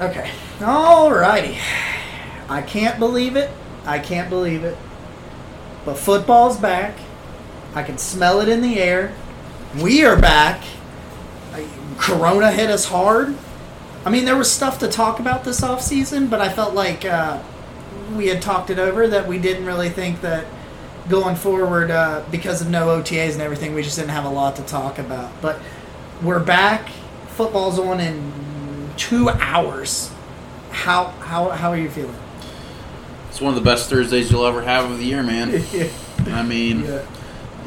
Okay. Alrighty. I can't believe it. I can't believe it. But football's back. I can smell it in the air. We are back. Corona hit us hard. I mean, there was stuff to talk about this offseason, but I felt like uh, we had talked it over that we didn't really think that going forward, uh, because of no OTAs and everything, we just didn't have a lot to talk about. But we're back. Football's on in two hours. How how how are you feeling? It's one of the best Thursdays you'll ever have of the year, man. I mean,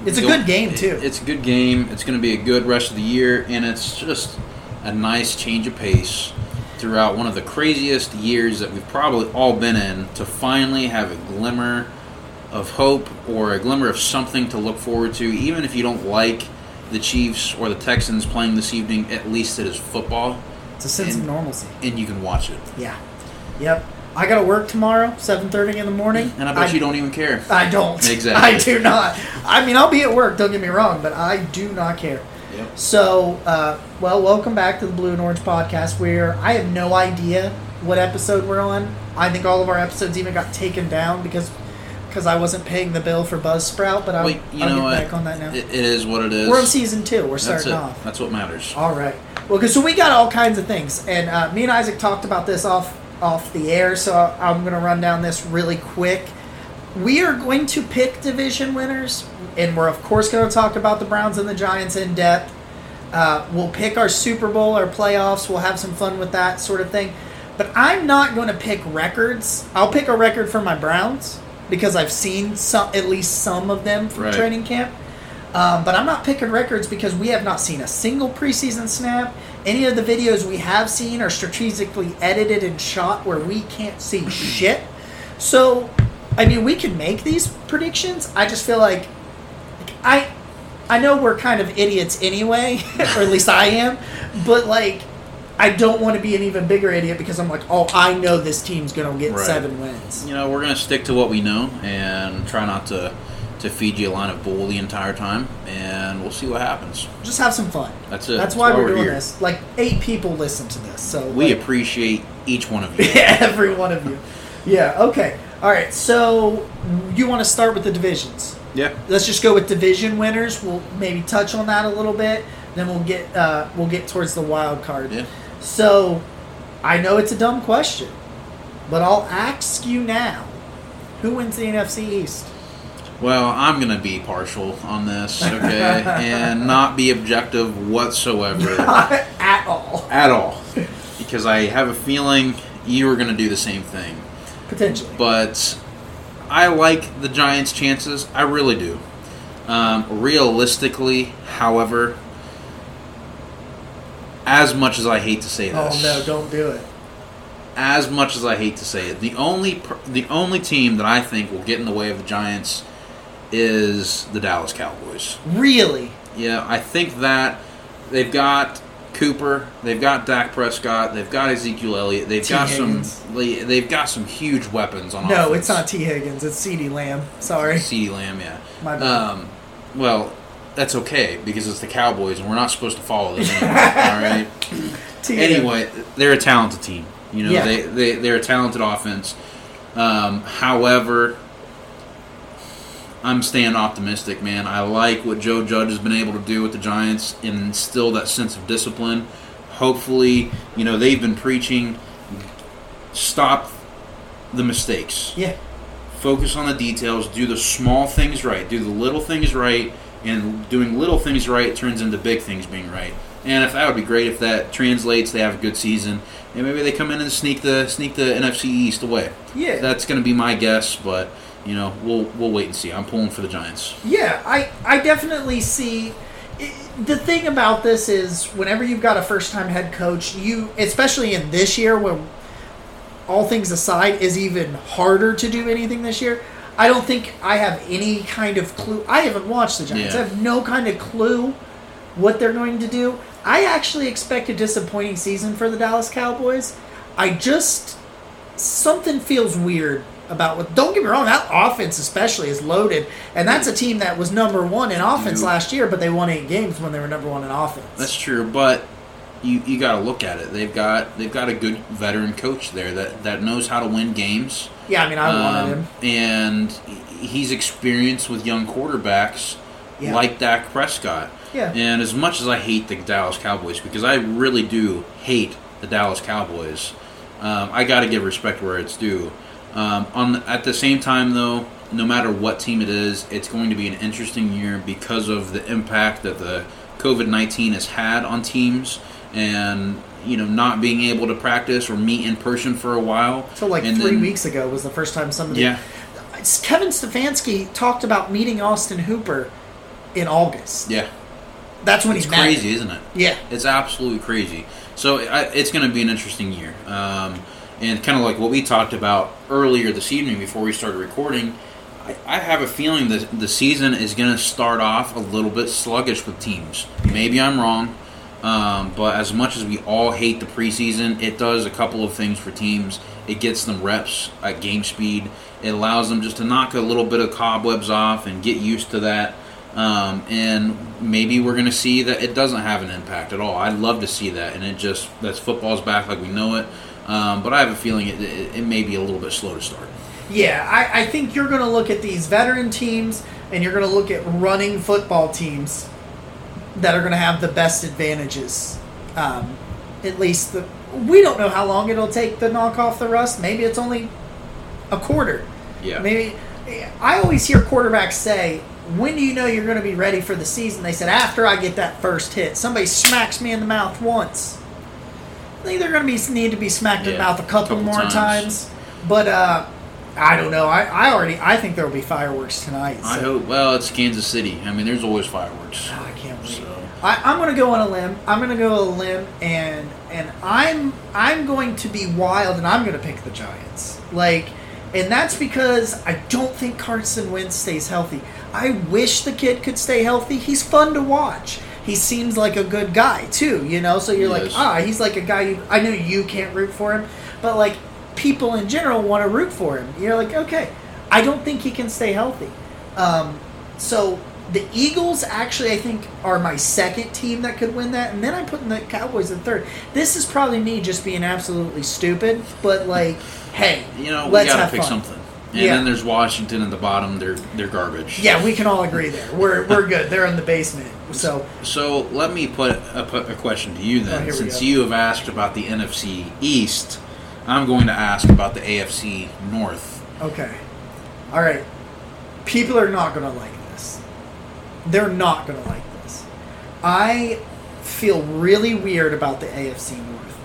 It's a good game too. it- It's a good game. It's going to be a good rest of the year, and it's just a nice change of pace throughout one of the craziest years that we've probably all been in. To finally have a glimmer of hope or a glimmer of something to look forward to, even if you don't like the Chiefs or the Texans playing this evening. At least it is football, It's a sense of normalcy. and you can watch it. Yeah. Yep. I got to work tomorrow, seven thirty in the morning. And I bet you don't even care. I don't. Exactly. I do not. I mean, I'll be at work. Don't get me wrong, but I do not care. Yep. So, uh, well, welcome back to the Blue and Orange podcast. Where I have no idea what episode we're on. I think all of our episodes even got taken down because because I wasn't paying the bill for Buzzsprout. But I'll, Well, you I'll know get back on that now. It, it is what it is. we're on season two. We're That's starting it. off. That's what matters. All right. Well, because so we got all kinds of things, and uh, me and Isaac talked about this off off the air. So I'm going to run down this really quick. We are going to pick division winners, and we're of course going to talk about the Browns and the Giants in depth. Uh, we'll pick our Super Bowl, our playoffs. We'll have some fun with that sort of thing. But I'm not going to pick records. I'll pick a record for my Browns because I've seen some, at least some of them from Right. training camp. Um, but I'm not picking records because we have not seen a single preseason snap. Any of the videos we have seen are strategically edited and shot where we can't see shit. So, I mean, we can make these predictions. I just feel like I, I know we're kind of idiots anyway, or at least I am. But like, I don't want to be an even bigger idiot because I'm like, oh, I know this team's gonna get Right. seven wins. You know, we're gonna stick to what we know and try not to to feed you a line of bull the entire time, and we'll see what happens. Just have some fun. That's it. That's why we're, doing here. this. Like eight people listen to this, so We like, appreciate each one of you. every one of you. Yeah. Okay. All right. So you want to start with the divisions? yeah. Let's just go with division winners. We'll maybe touch on that a little bit. Then we'll get uh, we'll get towards the wild card. Yeah. So I know it's a dumb question, but I'll ask you now: Who wins the NFC East? Well, I'm gonna be partial on this, okay, and not be objective whatsoever Not at all. at all, because I have a feeling you are gonna do the same thing. Potentially. but I like the Giants' chances. I really do. Um, realistically, however, as much as I hate to say this. oh no! Don't do it. as much as I hate to say it, the only the only team that I think will get in the way of the Giants is the Dallas Cowboys. Really? Yeah, I think that they've got Cooper, they've got Dak Prescott, they've got Ezekiel Elliott, they've T. got Higgins. some they, they've got some huge weapons on No, offense. it's not T. Higgins. It's C.D. Lamb. Sorry. CeeDee Lamb, yeah. My bad. Um, well, that's okay because it's the Cowboys and we're not supposed to follow them anyway. all right. T. Anyway, they're a talented team. You know, Yeah. they, they they're a talented offense. Um, however, I'm staying optimistic, man. I like what Joe Judge has been able to do with the Giants and instill that sense of discipline. Hopefully, you know they've been preaching stop the mistakes Yeah. focus on the details, do the small things right, do the little things right, and doing little things right turns into big things being right. And if that would be great if that translates, they have a good season, and maybe they come in and sneak the sneak the NFC East away. Yeah. That's going to be my guess, but you know we'll we'll wait and see. I'm pulling for the Giants. Yeah, I, I definitely see. the thing about this is, whenever you've got a first time head coach, you, especially in this year, when all things aside, is even harder to do anything this year. I don't think I have any kind of clue. I haven't watched the Giants. Yeah. I have no kind of clue what they're going to do. I actually expect a disappointing season for the Dallas Cowboys. I just something feels weird about what. Don't get me wrong, that offense especially is loaded, and that's a team that was number one in offense You- last year, but they won eight games when they were number one in offense. That's true, but you, you got to look at it. They've got they've got a good veteran coach there that, that knows how to win games. Yeah, I mean, I wanted Um, him. and he's experienced with young quarterbacks Yeah. like Dak Prescott. Yeah. And as much as I hate the Dallas Cowboys, because I really do hate the Dallas Cowboys, um, I got to give respect where it's due. Um, on at the same time, though, no matter what team it is, it's going to be an interesting year because of the impact that the COVID nineteen has had on teams, and you know not being able to practice or meet in person for a while. So like And three then- weeks ago was the first time somebody. Yeah, Kevin Stefanski talked about meeting Austin Hooper in August. yeah, That's when it's he's mad. crazy, isn't it? Yeah. It's absolutely crazy. So I, it's going to be an interesting year. Um, and kind of like what we talked about earlier this evening before we started recording, I, I have a feeling that the season is going to start off a little bit sluggish with teams. Maybe I'm wrong. Um, but as much as we all hate the preseason, it does a couple of things for teams. It gets them reps at game speed. It allows them just to knock a little bit of cobwebs off and get used to that. Um, and maybe we're going to see that it doesn't have an impact at all. I'd love to see that, and it just that's football's back like we know it. Um, but I have a feeling it, it, it may be a little bit slow to start. Yeah, I, I think you're going to look at these veteran teams and you're going to look at running football teams that are going to have the best advantages. Um, at least the, we don't know how long it'll take to knock off the rust. Maybe it's only a quarter. Yeah, Maybe I always hear quarterbacks say, "When do you know you're going to be ready for the season?" They said, "After I get that first hit. Somebody smacks me in the mouth once." I think they're going to be need to be smacked in the Yeah, mouth a couple, couple more times. times. But uh, I don't know. I, I already I think there will be fireworks tonight. I hope. Well, it's Kansas City. I mean, there's always fireworks. Oh, I can't wait. So I, I'm going to go on a limb. I'm going to go on a limb, and and I'm I'm going to be wild, and I'm going to pick the Giants. Like, and that's because I don't think Carson Wentz stays healthy. I wish the kid could stay healthy. He's fun to watch. He seems like a good guy too, you know. So you're like, Yes. ah, he's like a guy. You, I know you can't root for him, but like people in general want to root for him. You're like, okay, I don't think he can stay healthy. Um, so the Eagles actually, I think, are my second team that could win that, and then I'm putting the Cowboys in third. This is probably me just being absolutely stupid, but like, hey, you know, we let's got to have pick fun. something. And Yeah. then there's Washington at the bottom. They're they're garbage. Yeah, we can all agree there. We're we're good. They're in the basement. So So let me put a, put a question to you Oh, then. we Since you have asked about the NFC East, I'm going to ask about the AFC North. okay, all right. People are not gonna like this. They're not gonna like this. I feel really weird about the AFC North.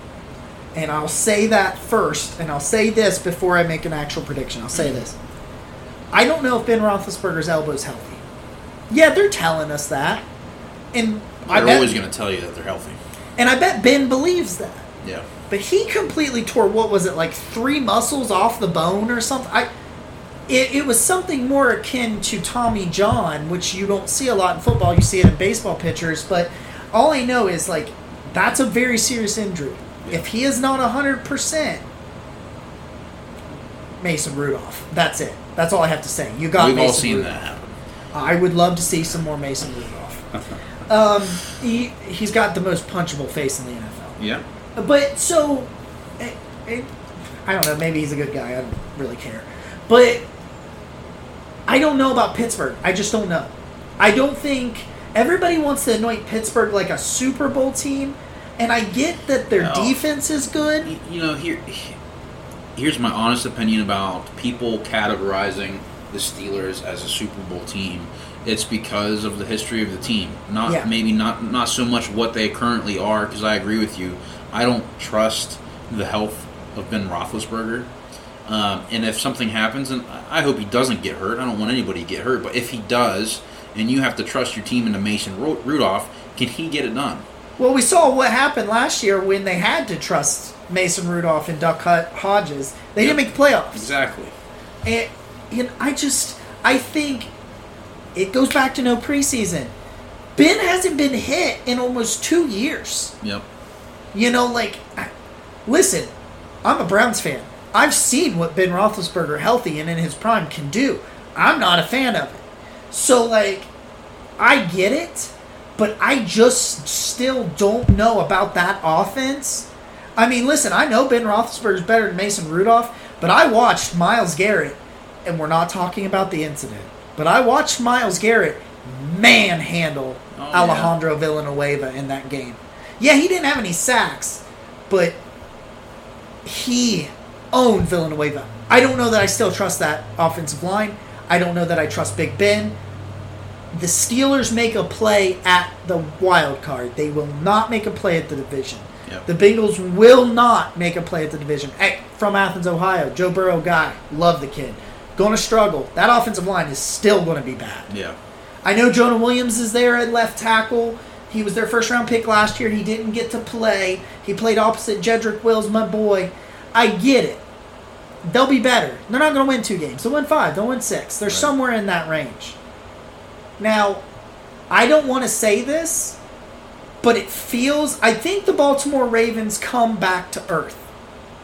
And I'll say that first, and I'll say this before I make an actual prediction. I'll say this. I don't know if Ben Roethlisberger's elbow is healthy. Yeah, they're telling us that. And I They're bet, always going to tell you that they're healthy. and I bet Ben believes that. Yeah. But he completely tore what was it like three muscles off the bone or something? I it, it was something more akin to Tommy John, which you don't see a lot in football. You see it in baseball pitchers, but all I know is like that's a very serious injury. If he is not hundred percent, Mason Rudolph. That's it. That's all I have to say. You got We've Mason all seen Rudolph. that happen. I would love to see some more Mason Rudolph. um, he he's got the most punchable face in the NFL. Yeah. But so, it, it, I don't know. Maybe he's a good guy. I don't really care. But I don't know about Pittsburgh. I just don't know. I don't think everybody wants to anoint Pittsburgh like a Super Bowl team, and I get that their No. defense is good. You know, here, here's my honest opinion about people categorizing the Steelers as a Super Bowl team. It's because of the history of the team, not Yeah. maybe not not so much what they currently are. Because I agree with you, I don't trust the health of Ben Roethlisberger. Um, and if something happens, and I hope he doesn't get hurt. I don't want anybody to get hurt. But if he does, and you have to trust your team into Mason Ru- Rudolph, can he get it done? Well, we saw what happened last year when they had to trust Mason Rudolph and Duck Hodges. They didn't make the playoffs. Exactly. And, and I just, I think it goes back to no preseason. Ben hasn't been hit in almost two years. Yep. You know, like, listen, I'm a Browns fan. I've seen what Ben Roethlisberger, healthy and in his prime, can do. I'm not a fan of it. So, like, I get it, But I just still don't know about that offense. I mean, listen, I know Ben Roethlisberger is better than Mason Rudolph, but I watched Myles Garrett, and we're not talking about the incident, but I watched Myles Garrett manhandle Oh, yeah. Alejandro Villanueva in that game. Yeah, he didn't have any sacks, but he owned Villanueva. I don't know that I still trust that offensive line. I don't know that I trust Big Ben. The Steelers make a play at the wild card. They will not make a play at the division. Yep. The Bengals will not make a play at the division. Hey, from Athens, Ohio, Joe Burrow guy, love the kid. Going to struggle. That offensive line is still going to be bad. Yeah. I know Jonah Williams is there at left tackle. He was their first round pick last year. He didn't get to play. He played opposite Jedrick Wills, my boy. I get it. They'll be better. They're not going to win two games. They'll win five. They'll win six. They're Right. somewhere in that range. Now, I don't want to say this, but it feels. I think the Baltimore Ravens come back to earth.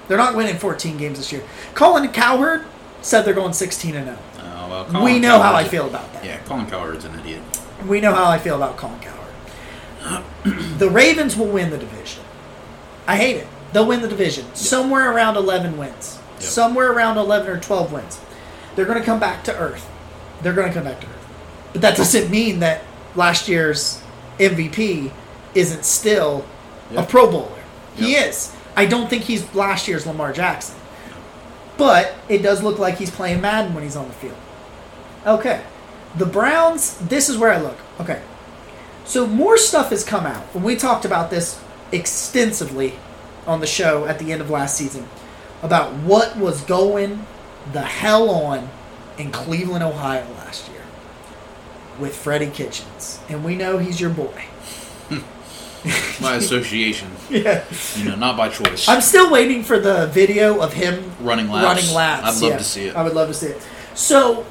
They're not winning 14 games this year. Colin Cowherd said they're going 16 and 0. Uh, well, Colin We know how I feel about that. Yeah, Colin Cowherd's an idiot. We know how I feel about Colin Cowherd. the Ravens will win the division. I hate it. They'll win the division. Somewhere around 11 wins. Yep. Somewhere around 11 or 12 wins. They're going to come back to earth. They're going to come back to earth. But that doesn't mean that last year's MVP isn't still a Pro Bowler. He is. I don't think he's last year's Lamar Jackson. But it does look like he's playing Madden when he's on the field. Okay. The Browns, this is where I look. Okay. So more stuff has come out. And we talked about this extensively on the show at the end of last season about what was going the hell on in Cleveland, Ohio last year with Freddie Kitchens. And we know he's your boy. By association, Yeah. you know, not by choice. I'm still waiting for the video of him running laps. running laps. I'd love yeah. to see it. I would love to see it. So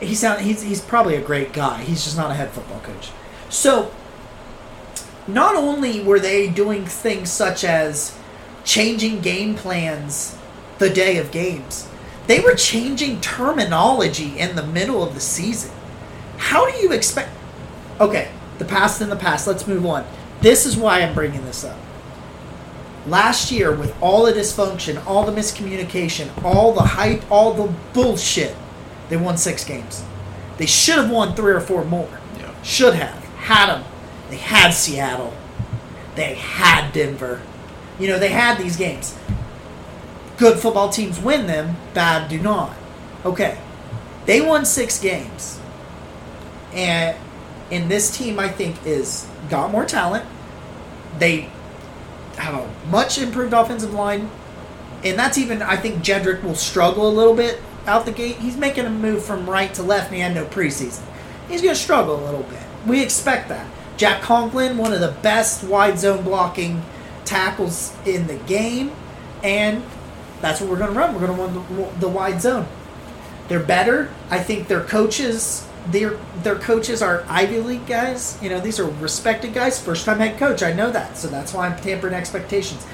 he sound he's he's probably a great guy. He's just not a head football coach. So not only were they doing things such as changing game plans the day of games, they were changing terminology in the middle of the season. How do you expect? Okay, the past in the past. Let's move on. This is why I'm bringing this up last year with all the dysfunction, all the miscommunication, all the hype, all the bullshit, they won six games. They should have won three or four more. Yeah. Should have. Had them. They had Seattle. They had Denver. You know, they had these games. Good football teams win them, bad do not. Okay. They won six games. And and this team I think is got more talent. They have a much improved offensive line, and that's even I think Jedrick will struggle a little bit out the gate. He's making a move from right to left, and he had no preseason. He's going to struggle a little bit. We expect that. Jack Conklin, one of the best wide zone blocking tackles in the game, and that's what we're going to run. We're going to run the, the wide zone. They're better. I think their coaches, their their coaches are Ivy League guys. You know, these are respected guys. First time head coach. I know that, so that's why I'm tampering expectations.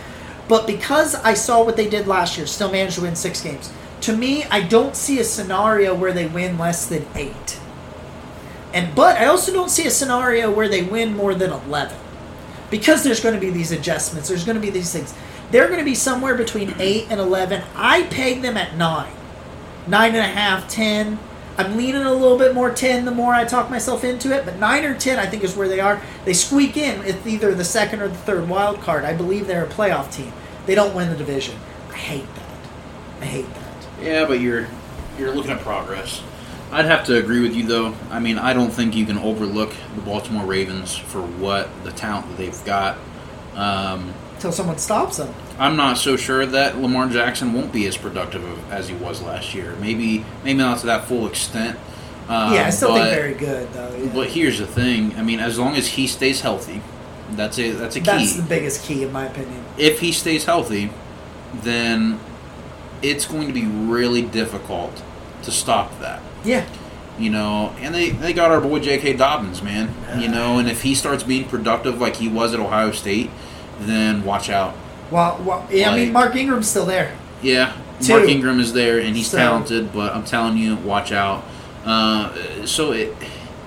But because I saw what they did last year, still managed to win six games. To me, I don't see a scenario where they win less than eight. And but I also don't see a scenario where they win more than eleven. Because there's going to be these adjustments, there's going to be these things. They're going to be somewhere between eight and eleven. I peg them at nine nine and a half, ten. I'm leaning a little bit more ten the more I talk myself into it, but nine or ten I think is where they are. They squeak in with either the second or the third wild card. I believe they're a playoff team. They don't win the division. I hate that. I hate that. Yeah, but you're you're looking at progress. I'd have to agree with you though. I mean, I don't think you can overlook the Baltimore Ravens for what the talent that they've got. Um, Until someone stops them. I'm not so sure that Lamar Jackson won't be as productive as he was last year. Maybe maybe not to that full extent. Um, yeah, I still but, think very good though. yeah. But here's the thing. I mean, as long as he stays healthy, that's a that's a key. That's the biggest key in my opinion. if he stays healthy, then it's going to be really difficult to stop that. Yeah. You know, and they, they got our boy J.K. Dobbins, man. You know, and if he starts being productive like he was at Ohio State, then watch out. Well, well yeah, I mean Mark Ingram's still there. Yeah, Two. Mark Ingram is there and he's So- talented, but I'm telling you, watch out. Uh, so it,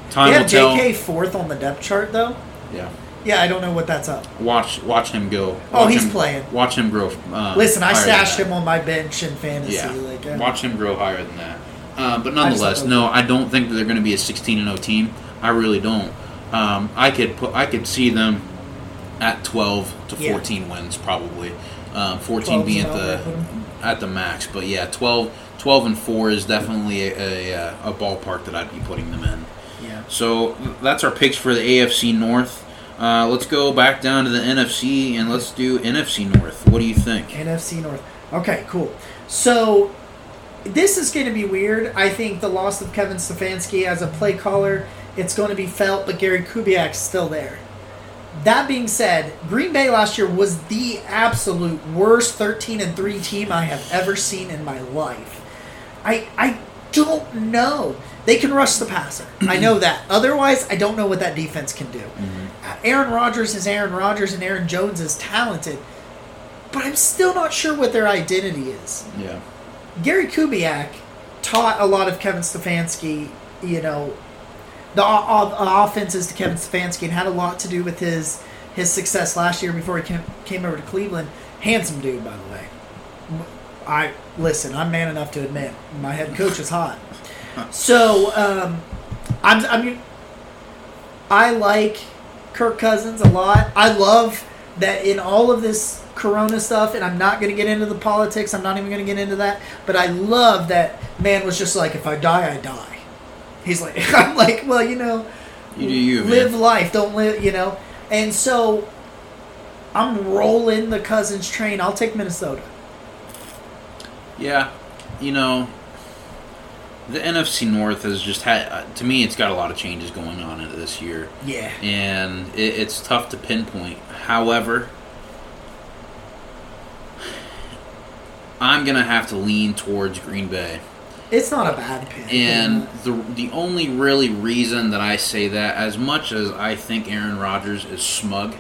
Time they will have tell. JK fourth on the depth chart though. Yeah. Yeah, I don't know what that's up. Watch watch him go. Oh, Watch he's him- playing. Watch him grow. Um, Listen, I stashed him on my bench in fantasy. Yeah. Like, uh, Watch him grow higher than that. Um, but nonetheless, thought- no, I don't think that they're going to be a 16 and 0 team. I really don't. Um, I could put, I could see them at 12 to Yeah. 14 wins probably. Um, 14 being at the at the max, but yeah, 12, 12 and four is definitely a, a, a ballpark that I'd be putting them in. Yeah. So that's our picks for the AFC North. Uh, let's go back down to the NFC and let's do NFC North. What do you think? NFC North. Okay, cool. So this is going to be weird. I think the loss of Kevin Stefanski as a play caller, it's going to be felt, but Gary Kubiak's still there. That being said, Green Bay last year was the absolute worst 13 and 3 team I have ever seen in my life. I I don't know. They can rush the passer. I know that. Otherwise, I don't know what that defense can do. Uh, Aaron Rodgers is Aaron Rodgers and Aaron Jones is talented, but I'm still not sure what their identity is. Yeah. Gary Kubiak taught a lot of Kevin Stefanski, you know, the o- offenses to Kevin Stefanski and had a lot to do with his his success last year before he came, came over to Cleveland. Handsome dude, by the way. I listen. I'm man enough to admit my head coach is hot. So um, I'm. I mean, I like Kirk Cousins a lot. I love that in all of this Corona stuff, and I'm not going to get into the politics. I'm not even going to get into that. But I love that man was just like, if I die, I die. He's like, I'm like, well, you know, You do you, live man. life, don't live, you know. And so I'm rolling the Cousins train. I'll take Minnesota. Yeah, you know, the NFC North has just had. Uh, to me, it's got a lot of changes going on in this year, Yeah. and it, it's tough to pinpoint. However, I'm gonna have to lean towards Green Bay, It's not a bad pick. and the the only really reason that I say that, as much as I think Aaron Rodgers is smug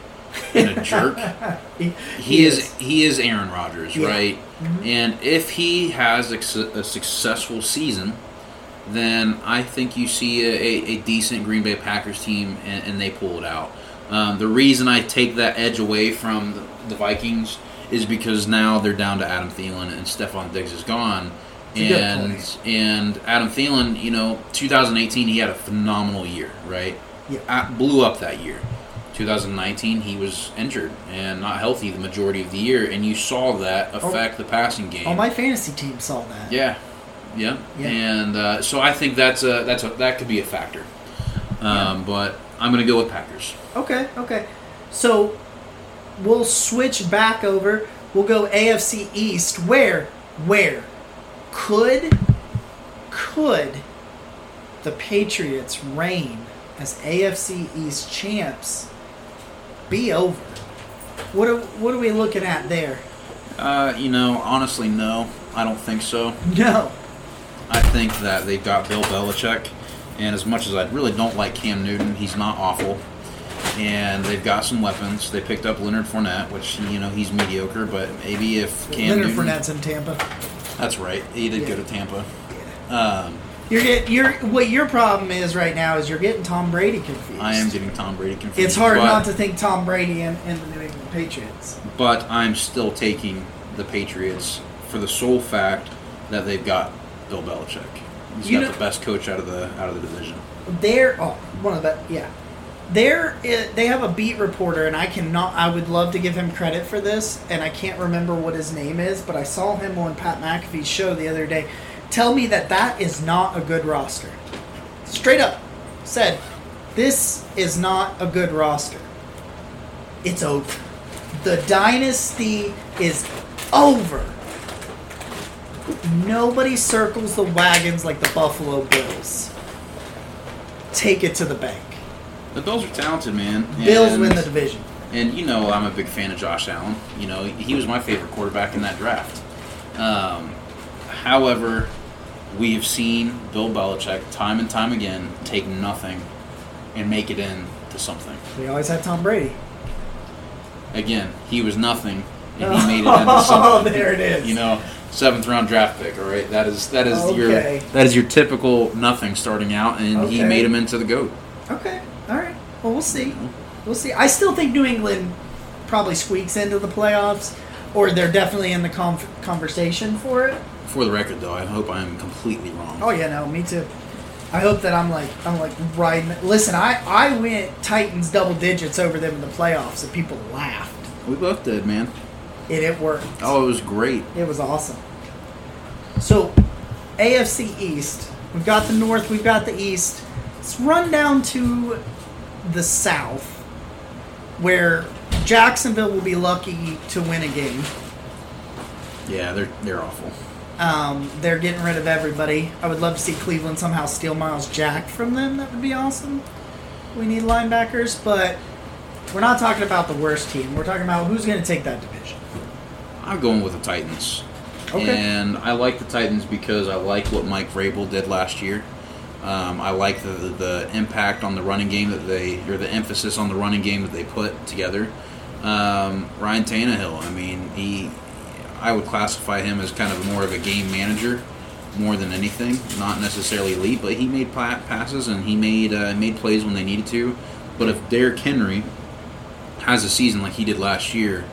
and a jerk, he, he is he is Aaron Rodgers, Yeah. right? Mhm. And if he has a, a successful season, then I think you see a, a, a decent Green Bay Packers team, and, and they pull it out. Um, the reason I take that edge away from the, the Vikings is because now they're down to Adam Thielen and Stefon Diggs is gone. It's a good And and Adam Thielen, you know, 2018 he had a phenomenal year, right? Yeah. Uh, blew up that year. 2019 he was injured and not healthy the majority of the year, and you saw that affect the passing game. Oh, my fantasy team saw that. Yeah, yeah, Yeah. and uh, so I think that's a that's a that could be a factor. Um, But I'm going to go with Packers. Okay, okay. So we'll switch back over. We'll go AFC East. Where? Where? Could could the Patriots reign as AFC East champs be over? What are what are we looking at there? Uh, you know, honestly, no, I don't think so. No. I think that they've got Bill Belichick, and as much as I really don't like Cam Newton, he's not awful. And they've got some weapons. They picked up Leonard Fournette, which you know he's mediocre, but maybe if Cam Leonard Newton, Fournette's in Tampa. That's right, he did Yeah. go to Tampa. Um, You're get you're what your problem is right now is you're getting Tom Brady confused. I am getting Tom Brady confused. It's hard not to think Tom Brady and, and the New England Patriots. but I'm still taking the Patriots for the sole fact that they've got Bill Belichick. He's You got know- the best coach out of the out of the division. They're oh one of the yeah. They're eh, they have a beat reporter and I cannot I would love to give him credit for this and I can't remember what his name is but I saw him on Pat McAfee's show the other day tell me that that is not a good roster. Straight up said this is not a good roster. It's over. The dynasty is over. Nobody circles the wagons like the Buffalo Bills. Take it to the bank. The Bills are talented, man. And, Bills win the division. And you know, I'm a big fan of Josh Allen. You know, he was my favorite quarterback in that draft. Um, however, we have seen Bill Belichick time and time again take nothing and make it into something. We always had Tom Brady. Again, he was nothing and he made it into Oh, something. there it is. You know, seventh round draft pick. All right, that is that is Okay. your that is your typical nothing starting out, and he made him into the goat. Okay. All right. Well, we'll see. We'll see. I still think New England probably squeaks into the playoffs, or they're definitely in the con- conversation for it. For the record, though, I hope I am completely wrong. Oh yeah, no, me too. I hope that I'm like I'm like riding. Listen, I I went Titans double digits over them in the playoffs, and people laughed. We both did, man. It it worked. Oh, it was great. It was awesome. So, AFC East. We've got the North. We've got the East. Let's run down to the South, where Jacksonville will be lucky to win a game. Yeah, they're they're awful. Um, they're getting rid of everybody. I would love to see Cleveland somehow steal Myles Jack from them. That would be awesome. We need linebackers, but we're not talking about the worst team. We're talking about who's going to take that division. I'm going with the Titans. Okay. And I like the Titans because I like what Mike Vrabel did last year. Um, I like the, the the impact on the running game that they or the emphasis on the running game that they put together. Um, Ryan Tannehill, I mean, he I would classify him as kind of more of a game manager more than anything. Not necessarily elite, but he made pa- passes and he made uh, made plays when they needed to. But if Derrick Henry has a season like he did last year,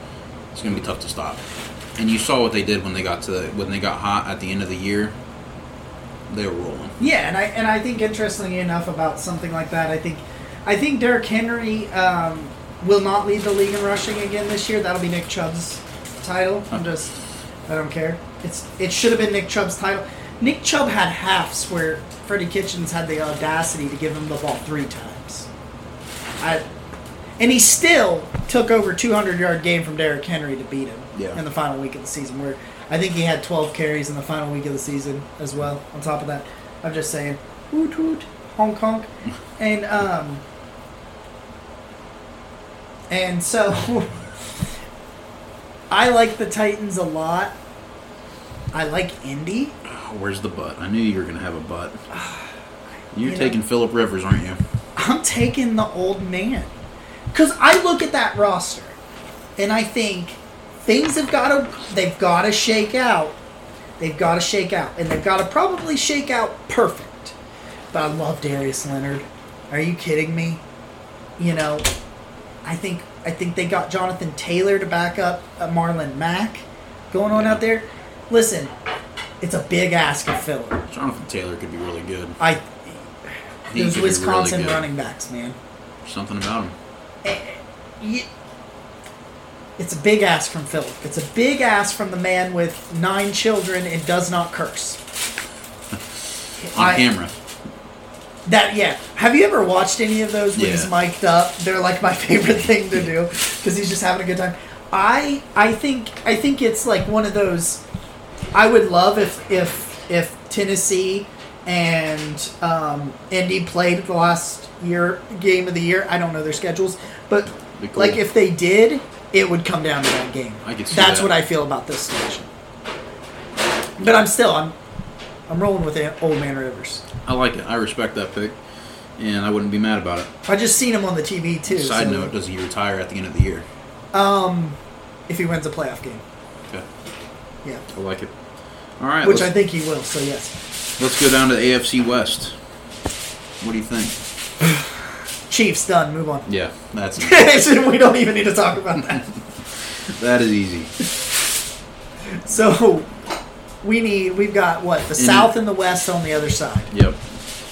it's going to be tough to stop. And you saw what they did when they got to when they got hot at the end of the year. They were rolling. Yeah, and I and I think interestingly enough about something like that, I think I think Derrick Henry um, will not lead the league in rushing again this year. That'll be Nick Chubb's title. I'm just I don't care. It's it should have been Nick Chubb's title. Nick Chubb had halves where Freddie Kitchens had the audacity to give him the ball three times. I and he still took over 200 yard game from Derrick Henry to beat him Yeah. in the final week of the season. Where I think he had 12 carries in the final week of the season as well. On top of that, I'm just saying, woot woot, Hong Kong, and um, and so I like the Titans a lot. I like Indy. Where's the butt? I knew you were going to have a butt. You're You know- taking Philip Rivers, aren't you? I'm taking the old man. Because I look at that roster and I think things have got to, they've got to shake out. They've got to shake out. And they've got to probably shake out perfect. But I love Darius Leonard. Are you kidding me? You know, I think I think they got Jonathan Taylor to back up uh, Marlon Mack going on out there. Listen, it's a big ask of Philip. Jonathan Taylor could be really good. I those Wisconsin really running backs, man. Something about him. Ye- It's a big ask from Philip. It's a big ask from the man with nine children and does not curse. On I- camera. That yeah. Have you ever watched any of those when he's Yeah. mic'd up? They're like my favorite thing to do because he's just having a good time. I I think I think it's like one of those. I would love if if if Tennessee and um, Indy played the last year game of the year. I don't know their schedules, but cool. like if they did, it would come down to that game. I could see That's that. what I feel about this station. But I'm still I'm I'm rolling with old man Rivers. I like it. I respect that pick. And I wouldn't be mad about it. I just seen him on the TV too. Side so- note, does he retire at the end of the year? Um, if he wins a playoff game, Okay. yeah, I like it. All right. which I think he will. So yes, let's go down to the AFC West. What do you think? Chiefs done. Move on. Yeah, that's we don't even need to talk about that. that is easy. So we need. We've got what the South and the West on the other side. Yep.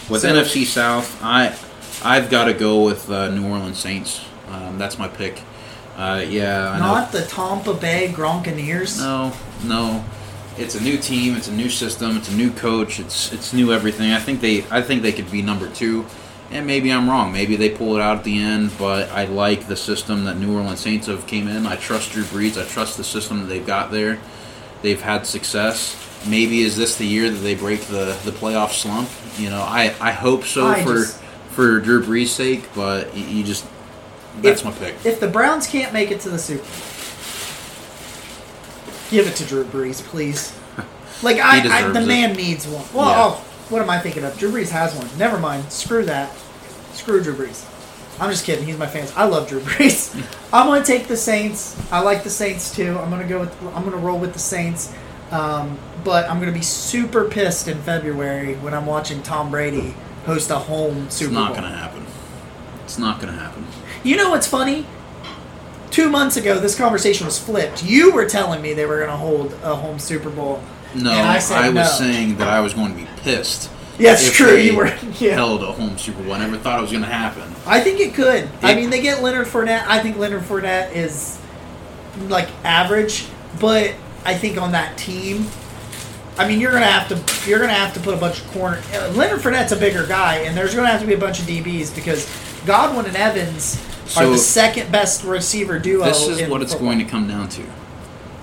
With So- NFC South, I I've got to go with uh, New Orleans Saints. Um, that's my pick. Uh, yeah, I know. Not the Tampa Bay Gronkaneers. No, no. It's a new team. It's a new system. It's a new coach. It's it's new everything. I think they I think they could be number two, and maybe I'm wrong. Maybe they pull it out at the end. But I like the system that New Orleans Saints have came in. I trust Drew Brees. I trust the system that they've got there. They've had success. Maybe is this the year that they break the the playoff slump? You know, I I hope so I for just- for Drew Brees' sake. But you, just that's If- my pick. If the Browns can't make it to the Super Bowl, give it to Drew Brees, please. Like I, I the it. man needs one. Well, Yeah. oh, what am I thinking of? Drew Brees has one. Never mind. Screw that. Screw Drew Brees. I'm just kidding. He's my fans. I love Drew Brees. I'm gonna take the Saints. I like the Saints too. I'm gonna go with. I'm gonna roll with the Saints. Um, but I'm gonna be super pissed in February when I'm watching Tom Brady host a home Super Bowl. It's not Bowl. to happen. It's not going to happen. You know what's funny? Two months ago, this conversation was flipped. You were telling me they were going to hold a home Super Bowl. No, I I, was no. saying that I was going to be pissed. It's if true. You were. Yeah. held a home Super Bowl. I never thought it was going to happen. I think it could. I mean, they get Leonard Fournette. I think Leonard Fournette is like average, but I think on that team, I mean, you're gonna have to you're gonna have to put a bunch of corner. Uh, Leonard Fournette's a bigger guy, and there's gonna have to be a bunch of DBs because Godwin and Evans are the second best receiver duo. This is what it's football. going to come down to.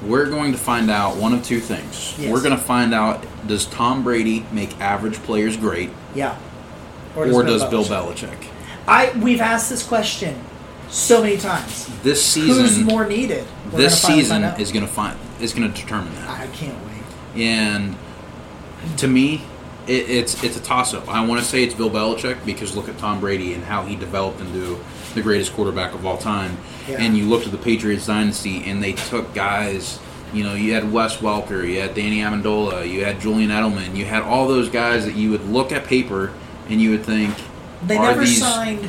We're going to find out one of two things. Yes. We're going to find out does Tom Brady make average players great, Yeah. or does, Bill Belichick? I we've asked this question so many times. This season, Who's more needed? We're this gonna season find is going to find is going to determine that. I can't wait. And to me, it, it's it's a toss up. I want to say it's Bill Belichick because look at Tom Brady and how he developed into the greatest quarterback of all time. Yeah. And you looked at the Patriots dynasty, and they took guys. You know, you had Wes Welker, you had Danny Amendola, you had Julian Edelman, you had all those guys that you would look at paper and you would think, They are never these signed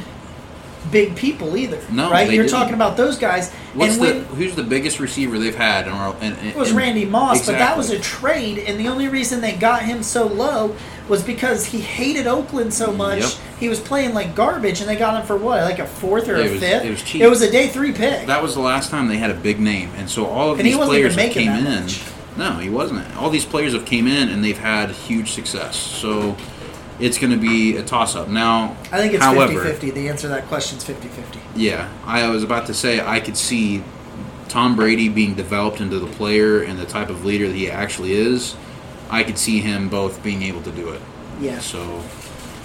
big people either. No, right? You're didn't. talking about those guys. what's and the who's the biggest receiver they've had? In our, in, in, it was Randy Moss, but that was a trade, and the only reason they got him so low was because he hated Oakland so much. Yep. He was playing like garbage, and they got him for what, like a fourth or Yeah, a it was- fifth? it was cheap. It was a day three pick. That was the last time they had a big name, and so all of And he these players that came that in. much. No, he wasn't. All these players have came in and they've had huge success. So it's going to be a toss up. Now, I think it's however, 50-50. The answer to that question is 50-50. yeah, I was about to say I could see Tom Brady being developed into the player and the type of leader that he actually is. I could see him both being able to do it. Yeah. So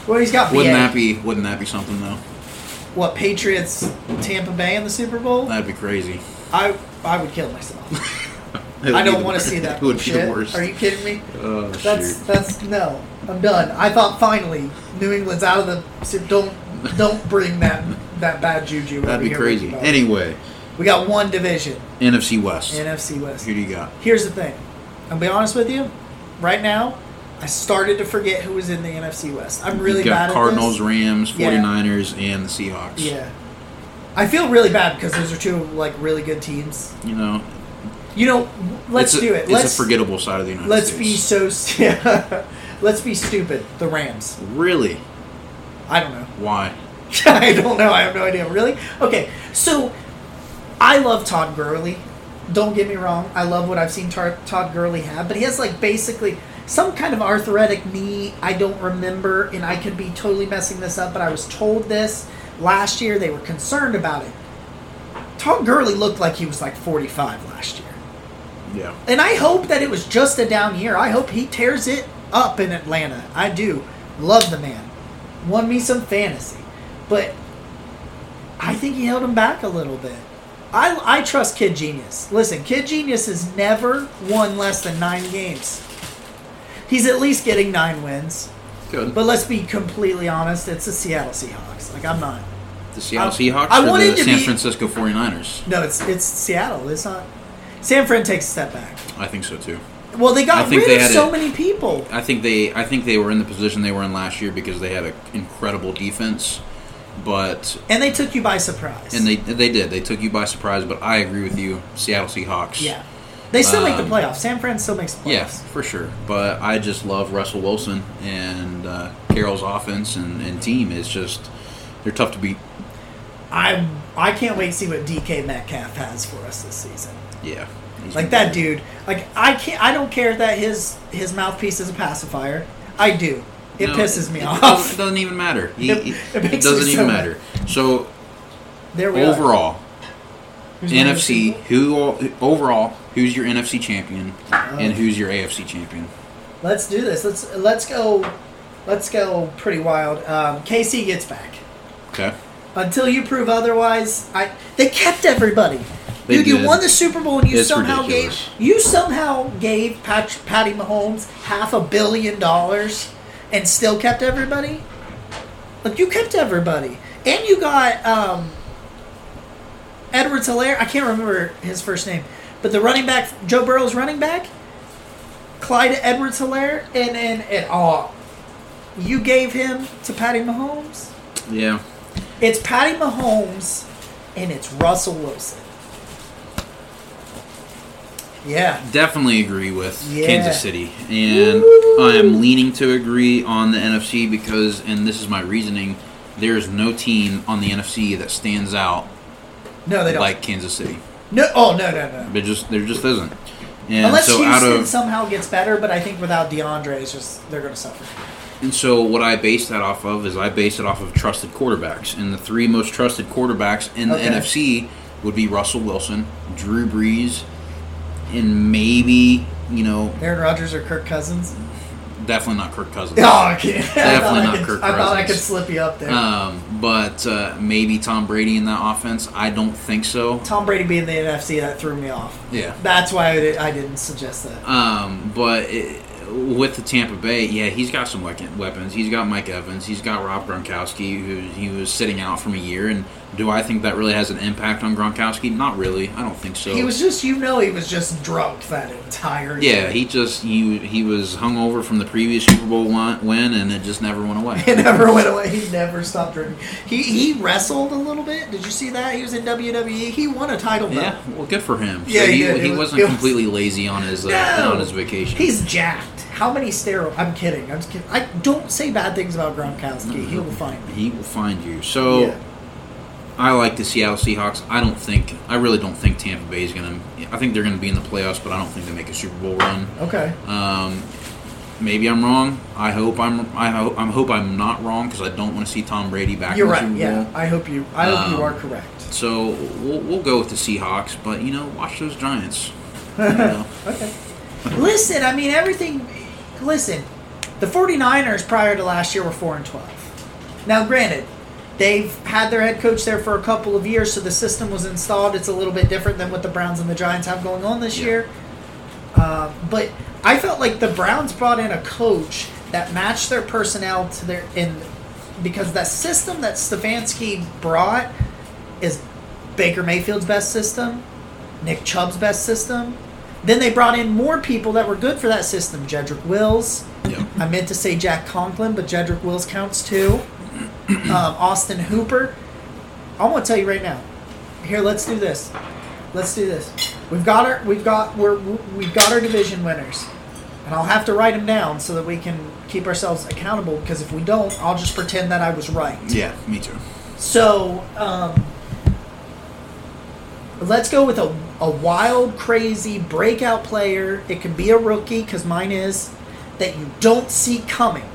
Well, he's got wouldn't BA. that be wouldn't that be something though? what Patriots, Tampa Bay in the Super Bowl? That'd be crazy. I I would kill myself. I don't want to see that. It would be the worst. Are you kidding me? Oh That's shoot. that's no. I'm done. I thought finally New England's out of the. so Don't don't bring that that bad juju. That'd be crazy. Anyway, we got one division, NFC West. NFC West. Who do you got? Here's the thing. I'll be honest with you. Right now, I started to forget who was in the NFC West. I'm really you got bad Cardinals, Rams, Yeah. 49ers, and the Seahawks. Yeah. I feel really bad because those are two like really good teams. You know, You know, let's a, do it. It's Let's a forgettable side of the United let's States. be so. st- let's be stupid. The Rams. Really? I don't know. Why? I don't know. I have no idea. Really? Okay. So, I love Todd Gurley. Don't get me wrong. I love what I've seen Tar- Todd Gurley have, but he has like basically some kind of arthritic knee. I don't remember, and I could be totally messing this up, but I was told this last year. They were concerned about it. Todd Gurley looked like he was like 45 last year. Yeah. And I hope that it was just a down year. I hope he tears it up in Atlanta. I do. Love the man. Won me some fantasy. But I think he held him back a little bit. I, I trust Kid Genius. Listen, Kid Genius has never won less than nine games. He's at least getting nine wins. Good. But let's be completely honest, it's the Seattle Seahawks. Like, I'm not. the Seattle I- Seahawks I or wanted the San be- Francisco 49ers? No, it's it's Seattle. It's not. San Fran takes a step back. I think so too. Well, they I got think rid they of had so it- many people. I think they I think they were in the position they were in last year because they had an incredible defense, but And they took you by surprise. and they they did they took you by surprise. But I agree with you, Seattle Seahawks. yeah, they still make the Um, playoffs. San Fran still makes the playoffs. Yeah, for sure. But I just love Russell Wilson and uh, Carroll's offense and, and team is just they're tough to beat. I I can't wait to see what DK Metcalf has for us this season. Yeah, He's Like that dude. Like I can't. I don't care that his his mouthpiece is a pacifier. I do. It No, pisses me it off. It doesn't even matter. He, It- he- it it, doesn't so even mad. matter. So There we overall, Who's NFC Super who overall who's your NFC champion Oh. and who's your AFC champion? Let's do this. Let's let's go. Let's go pretty wild. Um, KC gets back. Okay. Until you prove otherwise, I they kept everybody. They Dude, you won the Super Bowl and you It's somehow ridiculous. gave you somehow gave Pat, Patty Mahomes half a billion dollars and still kept everybody. Like you kept everybody, and you got um, Edwards Helaire. I can't remember his first name, but the running back, Joe Burrow's running back, Clyde Edwards Helaire, and and and oh, you gave him to Patty Mahomes. Yeah. It's Patty Mahomes and it's Russell Wilson. Yeah. Definitely agree with Yeah. Kansas City, and Woo! I am leaning to agree on the NFC because, and this is my reasoning, there is no team on the NFC that stands out No, they don't. like Kansas City. no. Oh no, no, no. There just there just isn't. And Unless so Houston out of somehow gets better, but I think without DeAndre, it's just they're going to suffer. and so what I base that off of is I base it off of trusted quarterbacks, and the three most trusted quarterbacks in the NFC would be Russell Wilson, Drew Brees, and maybe you know Aaron Rodgers or Kirk Cousins. definitely not Kirk Cousins. Oh, okay. Definitely not could, Kirk I thought I could slip you up there. Um, but uh, maybe Tom Brady in that offense. I don't think so. Tom Brady being the NFC that threw me off. Yeah. That's why I, did, I didn't suggest that. Um, but it, with the Tampa Bay, yeah, he's got some weapons. He's got Mike Evans. He's got Rob Gronkowski, who he was sitting out from a year. And do I think that really has an impact on Gronkowski? Not really. I don't think so. He was just, you know, he was just drunk that entire yeah, he just he he was hungover from the previous Super Bowl win, and it just never went away. It never went away. He never stopped drinking. He he wrestled a little bit. Did you see that? He was in WWE. He won a title. though. Yeah, well, good for him. So Yeah, he he, did. he was- was- completely lazy on his uh, No! on his vacation. He's jacked. How many steroids? I'm kidding. I'm just kidding. I don't say bad things about Gronkowski. He will find me. He will find you. So Yeah. I like the Seattle Seahawks. I don't think I really don't think Tampa Bay is going to. I think they're going to be in the playoffs, but I don't think they make a Super Bowl run. Okay. Um, maybe I'm wrong. I hope I'm. I hope I hope I'm not wrong because I don't want to see Tom Brady back You're in the right. Yeah. I hope you. I hope you Um, are correct. So we'll, we'll go with the Seahawks, but you know, watch those Giants. You know. Okay. Listen, I mean everything. Listen, the 49ers prior to last year were four and twelve. Now, granted, they've had their head coach there for a couple of years, so the system was installed. It's a little bit different than what the Browns and the Giants have going on this Yeah. year. Uh, but I felt like the Browns brought in a coach that matched their personnel to their in because that system that Stefanski brought is Baker Mayfield's best system, Nick Chubb's best system. Then they brought in more people that were good for that system. Jedrick Wills. yeah. I meant to say Jack Conklin, but Jedrick Wills counts too. um, Austin Hooper. I'm gonna tell you right now. Here, let's do this. Let's do this. We've got our we've got we're we've got our division winners, and I'll have to write them down so that we can keep ourselves accountable. Because if we don't, I'll just pretend that I was right. Yeah, me too. So, um, let's go with a, a wild, crazy breakout player. It can be a rookie, because mine is, that you don't see coming.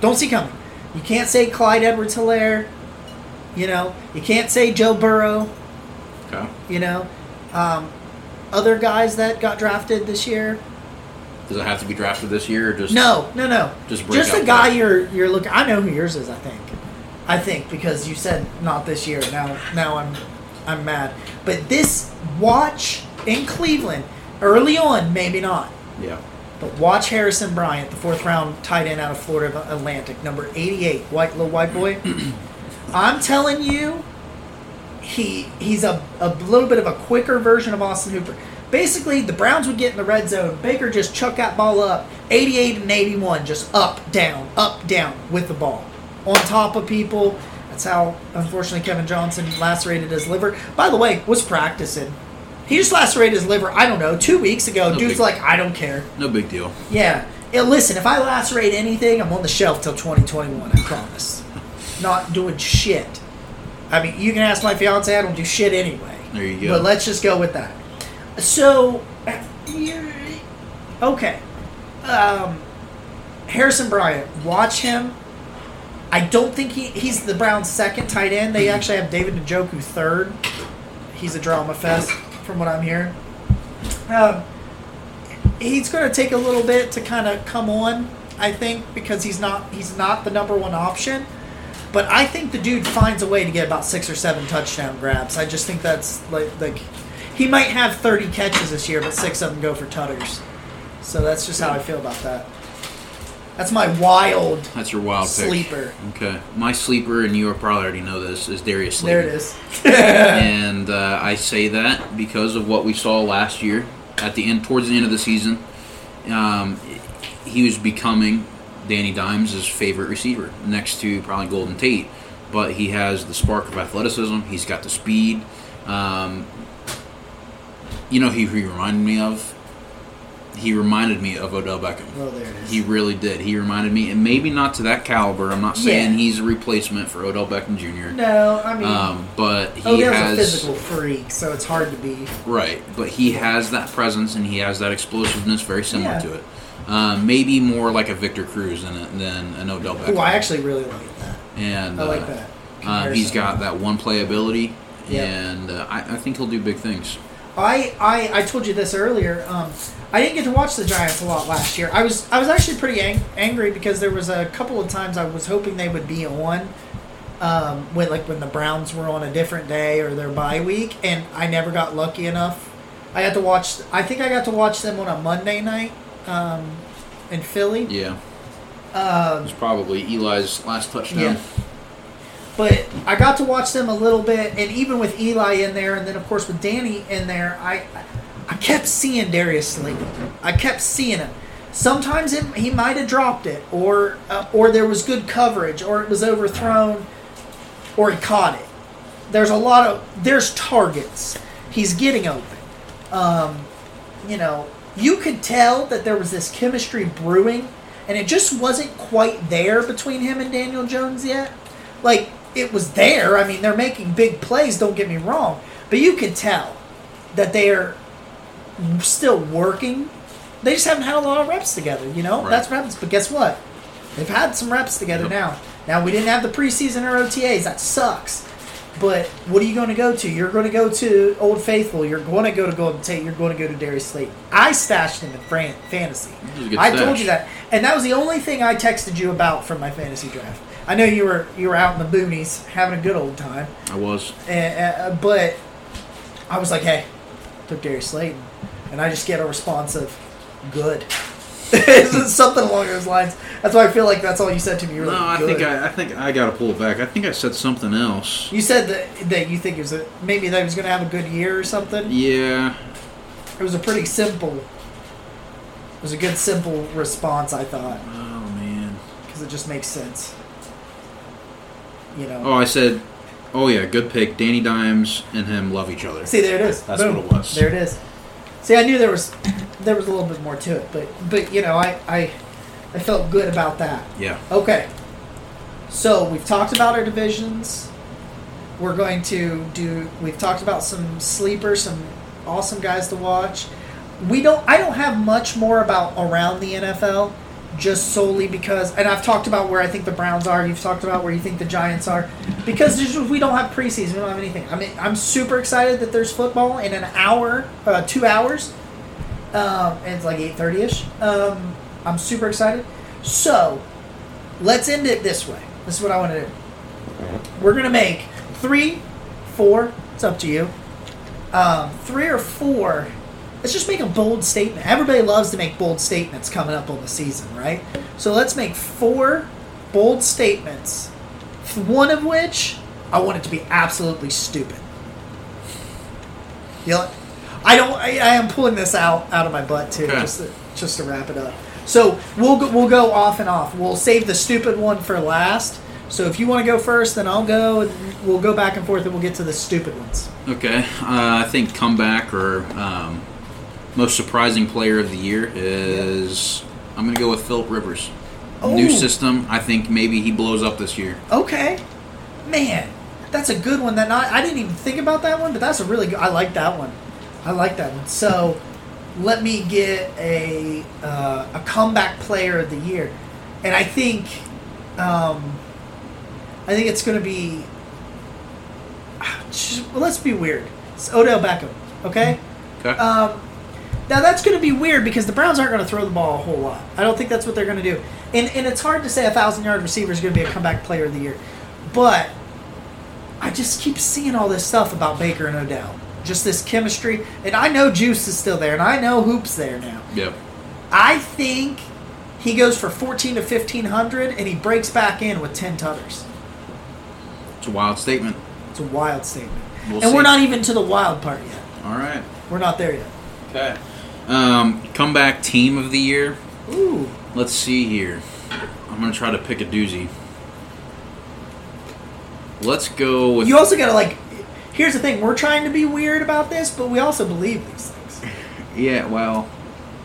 Don't see coming. You can't say Clyde Edwards Helaire. You know, you can't say Joe Burrow. Okay. You know, um, other guys that got drafted this year. Does it have to be drafted this year or just No, no, no. Just just a guy you're you're looking. I know who yours is. I think. I think because you said not this year. Now now I'm I'm mad. But this watch in Cleveland early on, maybe not. Yeah. But watch Harrison Bryant, the fourth round tight end out of Florida Atlantic, number 88, white little white boy. I'm telling you, he he's a, a little bit of a quicker version of Austin Hooper. Basically, the Browns would get in the red zone. Baker just chuck that ball up, 88 and 81, just up, down, up, down with the ball. On top of people. That's how, unfortunately, Kevin Johnson lacerated his liver. By the way, was practicing. He just lacerated his liver, I don't know, two weeks ago. No Dude's big- like, I don't care. No big deal. Yeah. yeah. Listen, if I lacerate anything, I'm on the shelf till 2021. I promise. Not doing shit. I mean, you can ask my fiance. I don't do shit anyway. There you go. But let's just go with that. So, okay. Um, Harrison Bryant, watch him. I don't think he, he's the Browns' second tight end. They actually have David Njoku third. He's a drama fest, from what I'm hearing. Um, he's going to take a little bit to kind of come on, I think, because he's not he's not the number one option. But I think the dude finds a way to get about six or seven touchdown grabs. I just think that's like like he might have 30 catches this year, but six of them go for tutters. So that's just how I feel about that. That's my wild That's your wild pick. sleeper. Okay. My sleeper, and you probably already know this, is Darius There it is. and uh, I say that because of what we saw last year at the end, towards the end of the season. Um, he was becoming Danny Dimes' favorite receiver, next to probably Golden Tate. but he has the spark of athleticism. He's got the speed. Um, you know, who he reminded me of. He reminded me of Odell Beckham. Well, there it is. He really did. He reminded me, and maybe not to that caliber. I'm not saying Yeah. he's a replacement for Odell Beckham Jr. no, I mean, Um, but he Odell's has a physical freak, so it's hard to be. right, but he has that presence and he has that explosiveness, very similar Yeah. to it. Um, maybe more like a Victor Cruz than a, than an Odell Beckham. Oh, I actually really like that. and I like uh, that. Um, he's got that one playability, Yeah. and uh, I, I think he'll do big things. I, I I told you this earlier. Um, I didn't get to watch the Giants a lot last year. I was I was actually pretty ang- angry because there was a couple of times I was hoping they would be on, um, when like when the Browns were on a different day or their bye week, and I never got lucky enough. I got to watch. I think I got to watch them on a Monday night, um, in Philly. Yeah, Um, was probably Eli's last touchdown. Yeah. But I got to watch them a little bit, and even with Eli in there, and then of course with Danny in there, I I kept seeing Darius Slayton. I kept seeing him. Sometimes it, he might have dropped it, or uh, or there was good coverage, or it was overthrown, or he caught it. There's a lot of there's targets. He's getting open. Um, you know, you could tell that there was this chemistry brewing, and it just wasn't quite there between him and Daniel Jones yet. Like it was there. I mean, they're making big plays. Don't get me wrong, but you could tell that they're still working. They just haven't had a lot of reps together. You know, Right. that's what happens. But guess what? They've had some reps together Yep. now. Now we didn't have the preseason or OTAs. That sucks. But what are you going to go to? You're going to go to Old Faithful. You're going to go to Golden Tate. You're going to go to Darius Slayton. I stashed him in fran- fantasy. It was a good I stash. told you that, and that was the only thing I texted you about from my fantasy draft. I know you were you were out in the boonies having a good old time, I was. and, uh, but I was like, hey, took Darius Slayton, and I just get a response of good. Something along those lines. That's why I feel like that's all you said to me. Were No, I think I, I think I got to pull it back. I think I said something else. You said that that you think it was a, maybe that he was going to have a good year or something. Yeah, It was a pretty simple. It was a good simple response, I thought, Oh man. because it just makes sense. You know. Oh, I said. Oh yeah, good pick. Danny Dimes and him love each other. See, there it is. That's Boom. what it was. There it is. See, I knew there was there was a little bit more to it, but but you know, I I I felt good about that. Yeah. Okay. So we've talked about our divisions. We're going to do. We've talked about some sleepers, some awesome guys to watch. We don't. I don't have much more about around the NFL, just solely because. And I've talked about where I think the Browns are. You've talked about where you think the Giants are, because we don't have preseason. We don't have anything. I mean, I'm super excited that there's football in an hour, uh, two hours. Um, and it's like eight thirty ish. Um, I'm super excited. So let's end it this way. This is what I want to do. We're gonna make three, four. It's up to you. Um, three or four. Let's just make a bold statement. Everybody loves to make bold statements coming up on the season, right? So let's make four bold statements. One of which I want it to be absolutely stupid. You know, I don't. I, I am pulling this out out of my butt too, Okay. just to, just to wrap it up. So we'll go, we'll go off and off. We'll save the stupid one for last. So if you want to go first, then I'll go. We'll go back and forth, and we'll get to the stupid ones. Okay. Uh, I think comeback or um, most surprising player of the year is I'm going to go with Philip Rivers. New Oh. system. I think maybe he blows up this year. Okay, man, that's a good one. That not, I didn't even think about that one, but that's a really good. I like that one. I like that one. So let me get a uh, a comeback player of the year, and I think um, I think it's going to be. Just, well, let's be weird. It's Odell Beckham. Okay. Okay. Um, now that's going to be weird because the Browns aren't going to throw the ball a whole lot. I don't think that's what they're going to do, and and it's hard to say a thousand yard receiver is going to be a comeback player of the year, but I just keep seeing all this stuff about Baker and Odell, just this chemistry, and I know Juice is still there, and I know Hoops there now. yep. I think he goes for fourteen to fifteen hundred, and he breaks back in with ten tutters. It's a wild statement. It's a wild statement, We'll and we're not even to the wild part yet. All right. We're not there yet. Okay. Um, comeback team of the year. Ooh. Let's see here. I'm going to try to pick a doozy. Let's go with. You also gotta like. Here's the thing: we're trying to be weird about this, but we also believe these things. yeah, well,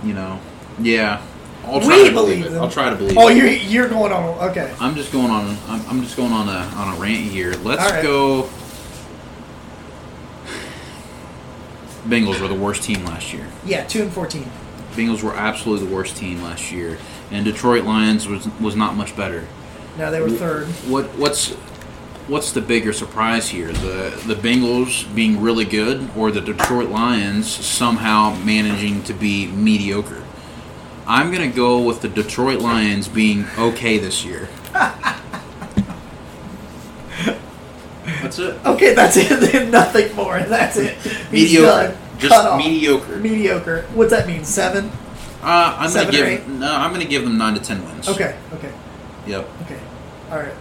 you know, yeah. I'll We try to believe it. them. I'll try to believe Oh, it. you're you're going on. Okay. I'm just going on. I'm, I'm just going on a on a rant here. Let's right. go. Bengals were the worst team last year. Yeah, two and fourteen. Bengals were absolutely the worst team last year, and Detroit Lions was was not much better. No, they were third. What what's what's the bigger surprise here? The the Bengals being really good, or the Detroit Lions somehow managing to be mediocre? I'm gonna go with the Detroit Lions being okay this year. That's it. Okay, that's it. Nothing more. That's it. He's Mediocre. Done. Just Cut off. mediocre. Mediocre. What's that mean? Seven. Uh, I'm Seven gonna give no. I'm gonna give them nine to ten wins. Okay. Okay. Yep. Okay. All right.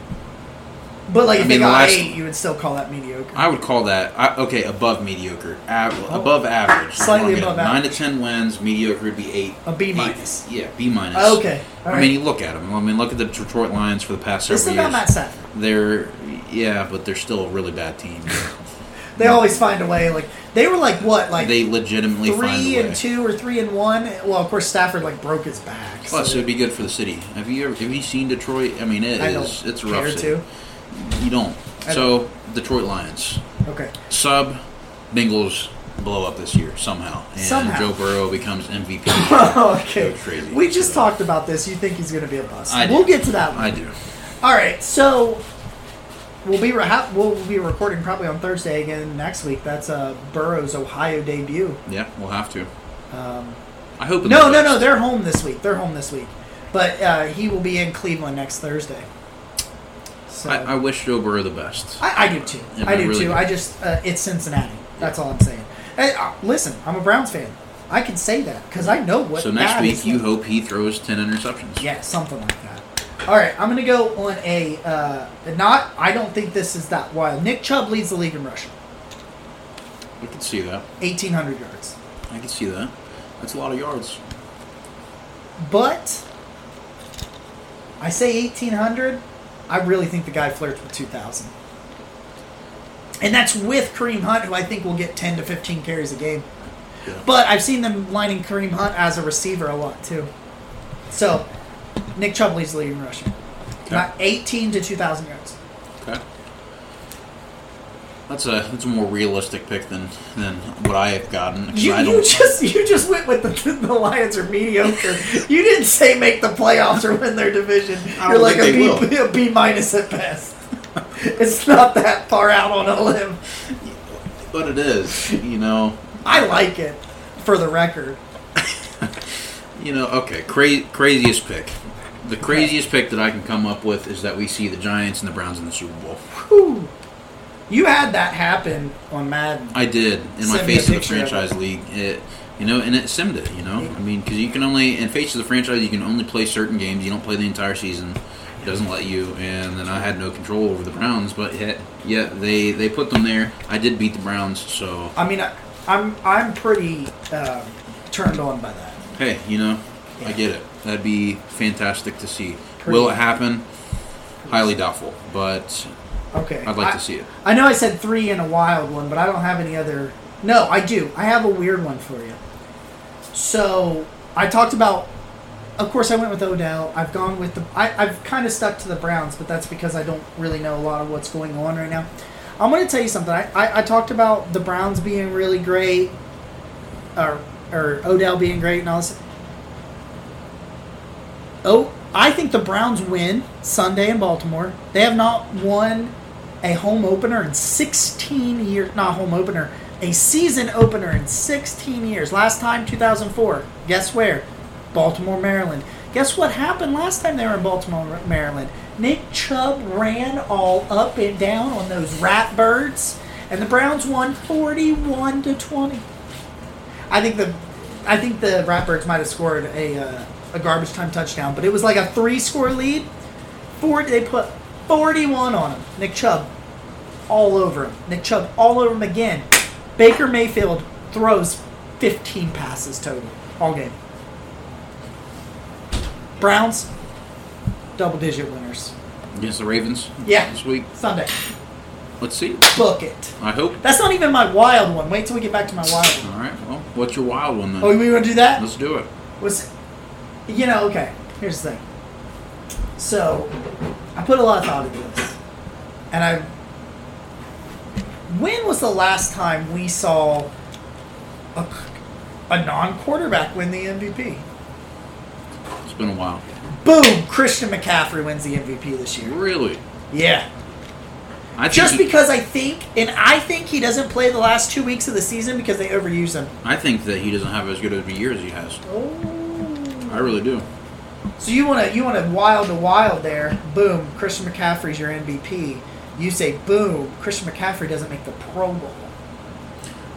But like, I if mean, they got last- eight, you would still call that mediocre. I would call that I, okay above mediocre, Av- above average. Oh. Slightly above getting. Nine average. to ten wins. Mediocre would be eight. A B Eight. minus. Yeah, B minus. Okay. All I right. mean, you look at them. I mean, look at the Detroit Lions for the past they several still years. got Matt Stafford. They're yeah, but they're still a really bad team. They always find a way. Like they were like what, like they legitimately find three a way. and two or three and one. Well, of course Stafford like broke his back. Plus, so it'd be good for the city. Have you ever have you seen Detroit? I mean, it I is- don't it's a rough city. to. You don't. I so Detroit Lions Okay. sub Bengals blow up this year somehow, and Somehow. Joe Burrow becomes MVP. okay. Crazy. We just So- talked about this. You think he's going to be a bust? I do. We'll get to that one. I do. All right. So we'll be re- ha- we'll be recording probably on Thursday again next week. That's uh, Burrow's Ohio debut. Yeah, we'll have to. Um, I hope. no, no, no. They're home this week. They're home this week, but uh, he will be in Cleveland next Thursday. So I, I wish Joe Burrow the best. I, I do too. Yeah, I do really too. do. I just uh, it's Cincinnati. That's all I'm saying. Hey, uh, listen, I'm a Browns fan. I can say that because I know what. so next week, you hope he throws ten interceptions. Yeah, something like that. All right, I'm gonna go on a uh, not. I don't think this is that wild. Nick Chubb leads the league in rushing, I can see that. 1,800 yards. I can see that. That's a lot of yards. But I say 1,800. I really think the guy flirts with 2,000. And that's with Kareem Hunt, who I think will get 10 to 15 carries a game. Yeah. But I've seen them lining Kareem Hunt as a receiver a lot too. So Nick Chubb leads the league in rushing. Okay. About 18 to 2,000 yards. Okay. That's a that's a more realistic pick than than what I have gotten. You, I you just you just went with the, the Lions are mediocre. you didn't say make the playoffs or win their division. You're like think a they B, a B minus at best. it's not that far out on a limb. but it is. You know. I like it, for the record. You know. Okay. Cra- craziest pick. The craziest pick that I can come up with is that we see the Giants and the Browns in the Super Bowl. Whew. You had that happen on Madden. I did in my Send me a face of the picture of franchise league. It, you know, and it simmed it. You know, I mean, because you can only in face of the franchise, you can only play certain games. You don't play the entire season. It doesn't let you. And then I had no control over the Browns, but yet, yeah, they they put them there. I did beat the Browns, so I mean, I, I'm I'm pretty um, turned on by that. Hey, you know, I get it. That'd be fantastic to see. Pretty- Will it happen? Highly doubtful, but Okay. I'd like I- to see it. I know I said three and a wild one, but I don't have any other. No, I do. I have a weird one for you. So I talked about. Of course, I went with Odell. I've gone with the. I, I've kind of stuck to the Browns, but that's because I don't really know a lot of what's going on right now. I'm going to tell you something. I, I, I talked about the Browns being really great, or or Odell being great, and all this. Oh, I think the Browns win Sunday in Baltimore. They have not won a home opener in 16 years. Not home opener, a season opener in 16 years. Last time, 2004. Guess where? Baltimore, Maryland. Guess what happened last time they were in Baltimore, Maryland? Nick Chubb ran all up and down on those rat birds, and the Browns won 41 to 20. I think the, I think the Ratbirds might have scored a uh, a garbage time touchdown, but it was like a three score lead. Four, they put 41 on him. Nick Chubb, all over him. Nick Chubb, all over him again. Baker Mayfield throws 15 passes total all game. Browns, double digit winners. Against the Ravens Yeah, this week. Sunday. Let's see. Book it. I hope. That's not even my wild one. Wait till we get back to my wild one. All right. Well, what's your wild one then? Oh, we want to do that? Let's do it. was you know okay here's the thing so i put a lot of thought into this and i when was the last time we saw a, a non-quarterback win the mvp It's been a while. boom christian mccaffrey wins the mvp this year Really? yeah I just he- because i think and i think he doesn't play the last two weeks of the season because they overuse him I think that he doesn't have as good of a year as he has. Oh. I really do. So you want to you want to wild to wild there? Boom! Christian McCaffrey's your MVP. You say boom! Christian McCaffrey doesn't make the Pro Bowl.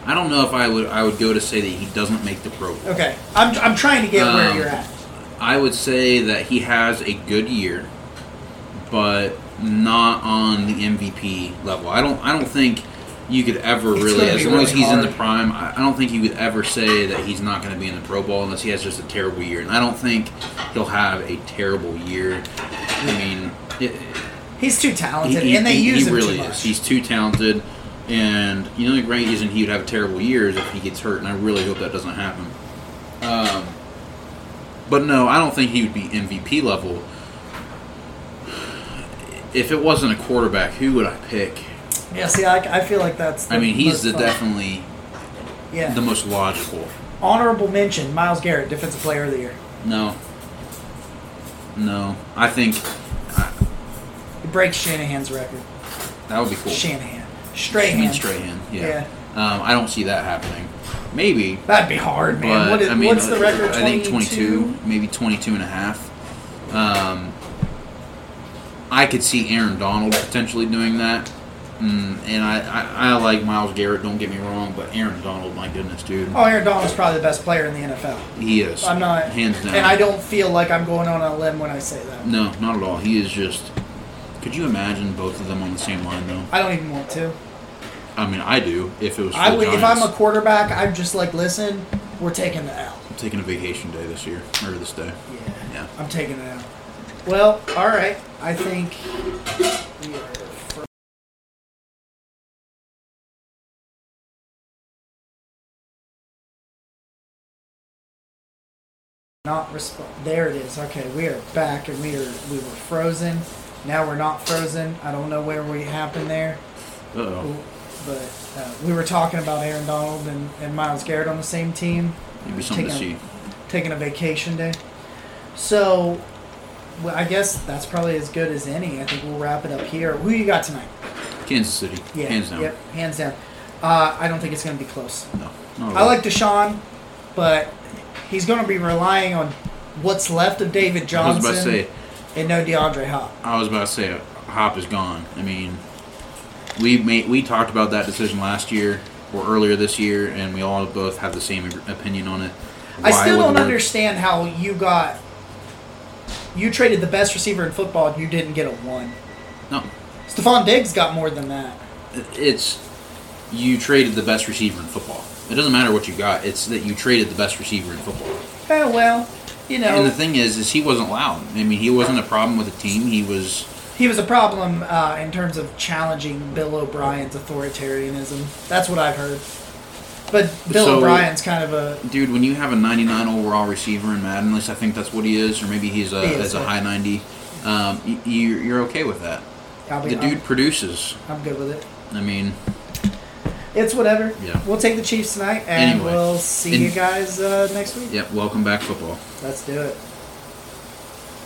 I don't know if I would. I would go to say that he doesn't make the Pro Bowl. Okay, I'm, I'm trying to get where Um, you're at. I would say that he has a good year, but not on the MVP level. I don't. I don't think you could ever It's really, as long as really he's in the prime. I, I don't think you could ever say that he's not going to be in the Pro Bowl unless he has just a terrible year. And I don't think he'll have a terrible year. I mean, it, He's too talented, he- and they he- use he him really too is. He's too talented, and you know the great reason he would have a terrible year is if he gets hurt. And I really hope that doesn't happen. Um, but no, I don't think he would be MVP level. If it wasn't a quarterback, who would I pick? yeah, see, I, I feel like that's. I mean, he's the fun. definitely yeah. the most logical. Honorable mention: Myles Garrett, Defensive Player of the Year. No, no, I think I, He breaks Shanahan's record. that would be cool. Shanahan, I Strahan. mean, Strahan, yeah. Um, I don't see that happening. Maybe, That'd be hard, man. But What is, I mean, what's the record? I think 22? 22, maybe 22 and a half. Um, I could see Aaron Donald potentially doing that. Mm, and I, I, I like Myles Garrett, don't get me wrong, but Aaron Donald, my goodness, dude. Oh, Aaron Donald's probably the best player in the NFL. He is. I'm not, Hands down. and I don't feel like I'm going on a limb when I say that. No, not at all. He is just. Could you imagine both of them on the same line, though? I don't even want to. I mean, I do. If it was I would, if I'm a quarterback, I'm just like, listen, we're taking the L. I'm taking a vacation day this year, or this day. Yeah, Yeah. I'm taking it out. Well, all right. I think we are. Not respond. There it is. Okay, we are back, and we are we were frozen. Now we're not frozen. I don't know where we happened there, Uh oh. but uh, we were talking about Aaron Donald and, and Myles Garrett on the same team Maybe something to Taking see. taking a vacation day. So, well, I guess that's probably as good as any. I think we'll wrap it up here. Who you got tonight? Kansas City. Yeah, Hands down. Yep, hands down. Uh, I don't think it's going to be close. No. I like Deshaun, but he's going to be relying on what's left of David Johnson. I was about to say. and no DeAndre Hop. I was about to say, Hop is gone. I mean, we made we talked about that decision last year or earlier this year, and we all both have the same opinion on it. I still don't understand how you got you traded the best receiver in football and you didn't get a one. No, Stefon Diggs got more than that. it's you traded the best receiver in football. It doesn't matter what you got; it's that you traded the best receiver in football. Oh well, you know. And the thing is, is he wasn't loud. I mean, he wasn't a problem with the team. He was. He was a problem uh, in terms of challenging Bill O'Brien's authoritarianism. That's what I've heard. But Bill So- O'Brien's kind of a Dude, when you have a 99 overall receiver in Madden, at least I think that's what he is, or maybe he's a, He is, as a high 90, um, you're, you're okay with that. Be, The dude produces. I'm, I'm good with it. I mean, It's whatever. Yeah. We'll take the Chiefs tonight, and Anyway. we'll see you guys uh, next week. yep, welcome back football. Let's do it.